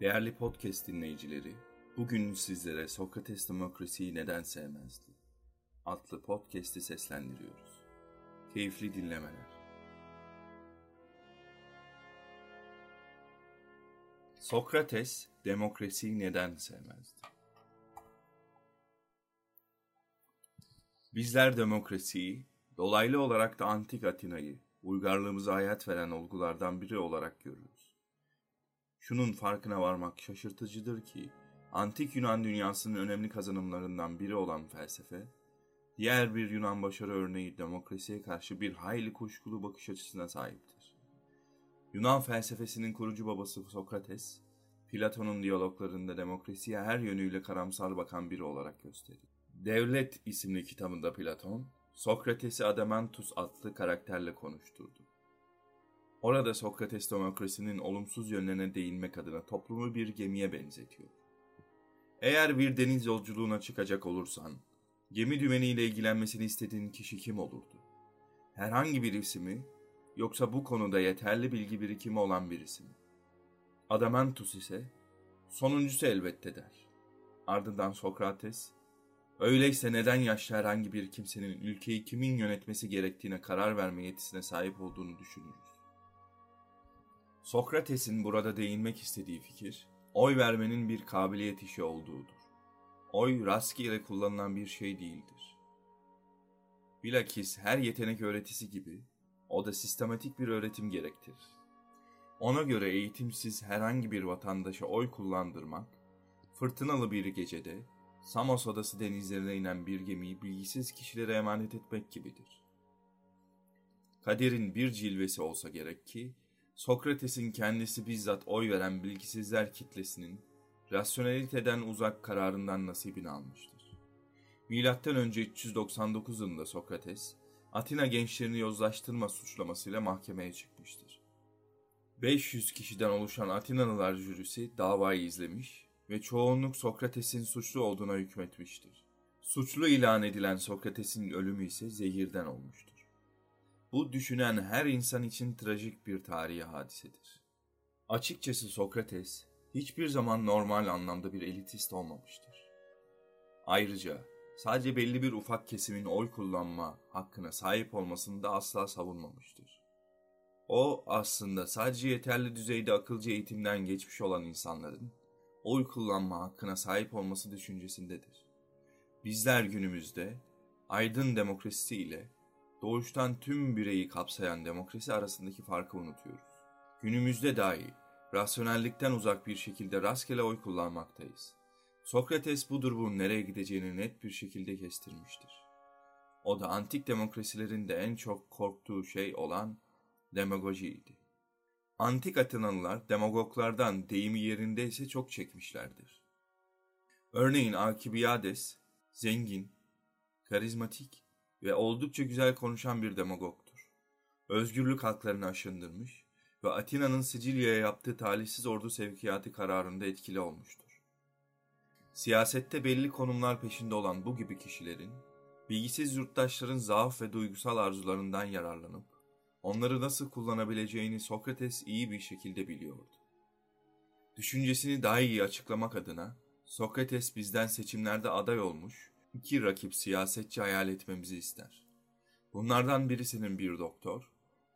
Değerli podcast dinleyicileri, bugün sizlere Sokrates demokrasiyi neden sevmezdi? adlı podcast'i seslendiriyoruz. Keyifli dinlemeler. Sokrates demokrasiyi neden sevmezdi? Bizler demokrasiyi, dolaylı olarak da antik Atina'yı, uygarlığımıza hayat veren olgulardan biri olarak görürüz. Şunun farkına varmak şaşırtıcıdır ki, antik Yunan dünyasının önemli kazanımlarından biri olan felsefe, diğer bir Yunan başarı örneği demokrasiye karşı bir hayli kuşkulu bakış açısına sahiptir. Yunan felsefesinin kurucu babası Sokrates, Platon'un diyaloglarında demokrasiye her yönüyle karamsar bakan biri olarak gösterir. Devlet isimli kitabında Platon, Sokrates'i Adamantus adlı karakterle konuşturdu. Orada Sokrates demokrasinin olumsuz yönlerine değinmek adına toplumu bir gemiye benzetiyor. Eğer bir deniz yolculuğuna çıkacak olursan, gemi dümeniyle ilgilenmesini istediğin kişi kim olurdu? Herhangi birisi mi, yoksa bu konuda yeterli bilgi birikimi olan birisi mi? Adamantus ise, sonuncusu elbette der. Ardından Sokrates, öyleyse neden yaşlı herhangi bir kimsenin ülkeyi kimin yönetmesi gerektiğine karar verme yetisine sahip olduğunu düşünürüz. Sokrates'in burada değinmek istediği fikir, oy vermenin bir kabiliyet işi olduğudur. Oy rastgele kullanılan bir şey değildir. Bilakis her yetenek öğretisi gibi, o da sistematik bir öğretim gerektirir. Ona göre eğitimsiz herhangi bir vatandaşa oy kullandırmak, fırtınalı bir gecede Samos adası denizlerine inen bir gemiyi bilgisiz kişilere emanet etmek gibidir. Kaderin bir cilvesi olsa gerek ki, Sokrates'in kendisi bizzat oy veren bilgisizler kitlesinin rasyoneliteden uzak kararından nasibini almıştır. Milattan önce 399 yılında Sokrates, Atina gençlerini yozlaştırma suçlamasıyla mahkemeye çıkmıştır. 500 kişiden oluşan Atinalılar jürisi davayı izlemiş ve çoğunluk Sokrates'in suçlu olduğuna hükmetmiştir. Suçlu ilan edilen Sokrates'in ölümü ise zehirden olmuştur. Bu düşünen her insan için trajik bir tarihi hadisedir. Açıkçası Sokrates hiçbir zaman normal anlamda bir elitist olmamıştır. Ayrıca sadece belli bir ufak kesimin oy kullanma hakkına sahip olmasını da asla savunmamıştır. O aslında sadece yeterli düzeyde akılcı eğitimden geçmiş olan insanların oy kullanma hakkına sahip olması düşüncesindedir. Bizler günümüzde aydın demokrasi ile doğuştan tüm bireyi kapsayan demokrasi arasındaki farkı unutuyoruz. Günümüzde dahi rasyonellikten uzak bir şekilde rastgele oy kullanmaktayız. Sokrates bu durumun nereye gideceğini net bir şekilde kestirmiştir. O da antik demokrasilerin de en çok korktuğu şey olan demagojiydi. Antik Atinalılar demagoglardan deyimi yerindeyse çok çekmişlerdir. Örneğin Alkibiades, zengin, karizmatik ve oldukça güzel konuşan bir demagogtur. Özgürlük haklarını aşındırmış ve Atina'nın Sicilya'ya yaptığı talihsiz ordu sevkiyatı kararında etkili olmuştur. Siyasette belli konumlar peşinde olan bu gibi kişilerin, bilgisiz yurttaşların zaaf ve duygusal arzularından yararlanıp, onları nasıl kullanabileceğini Sokrates iyi bir şekilde biliyordu. Düşüncesini daha iyi açıklamak adına, Sokrates bizden seçimlerde aday olmuş iki rakip siyasetçi hayal etmemizi ister. Bunlardan birisinin bir doktor,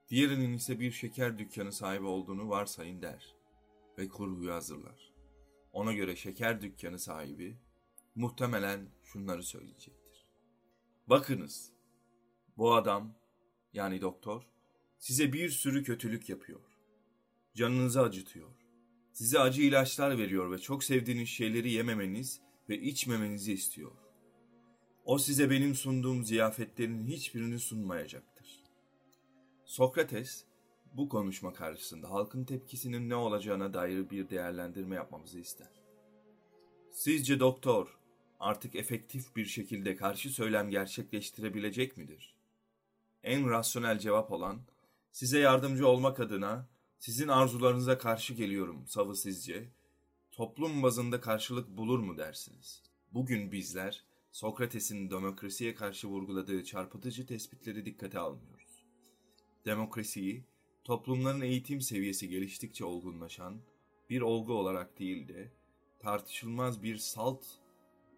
diğerinin ise bir şeker dükkanı sahibi olduğunu varsayın der ve kurguyu hazırlar. Ona göre şeker dükkanı sahibi muhtemelen şunları söyleyecektir. Bakınız, bu adam yani doktor size bir sürü kötülük yapıyor. Canınızı acıtıyor. Size acı ilaçlar veriyor ve çok sevdiğiniz şeyleri yememeniz ve içmemenizi istiyor. O size benim sunduğum ziyafetlerin hiçbirini sunmayacaktır. Sokrates, bu konuşma karşısında halkın tepkisinin ne olacağına dair bir değerlendirme yapmamızı ister. Sizce doktor artık efektif bir şekilde karşı söylem gerçekleştirebilecek midir? En rasyonel cevap olan, size yardımcı olmak adına sizin arzularınıza karşı geliyorum savı sizce, toplum bazında karşılık bulur mu dersiniz? Bugün bizler, Sokrates'in demokrasiye karşı vurguladığı çarpıtıcı tespitleri dikkate almıyoruz. Demokrasiyi, toplumların eğitim seviyesi geliştikçe olgunlaşan, bir olgu olarak değil de tartışılmaz bir salt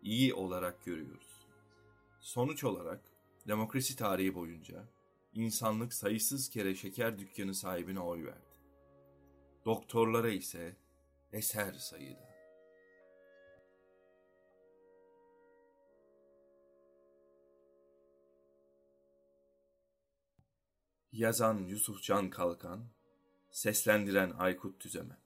iyi olarak görüyoruz. Sonuç olarak demokrasi tarihi boyunca insanlık sayısız kere şeker dükkanı sahibine oy verdi. Doktorlara ise eser sayıda. Yazan Yusuf Can Kalkan, seslendiren Aykut Tüzemen.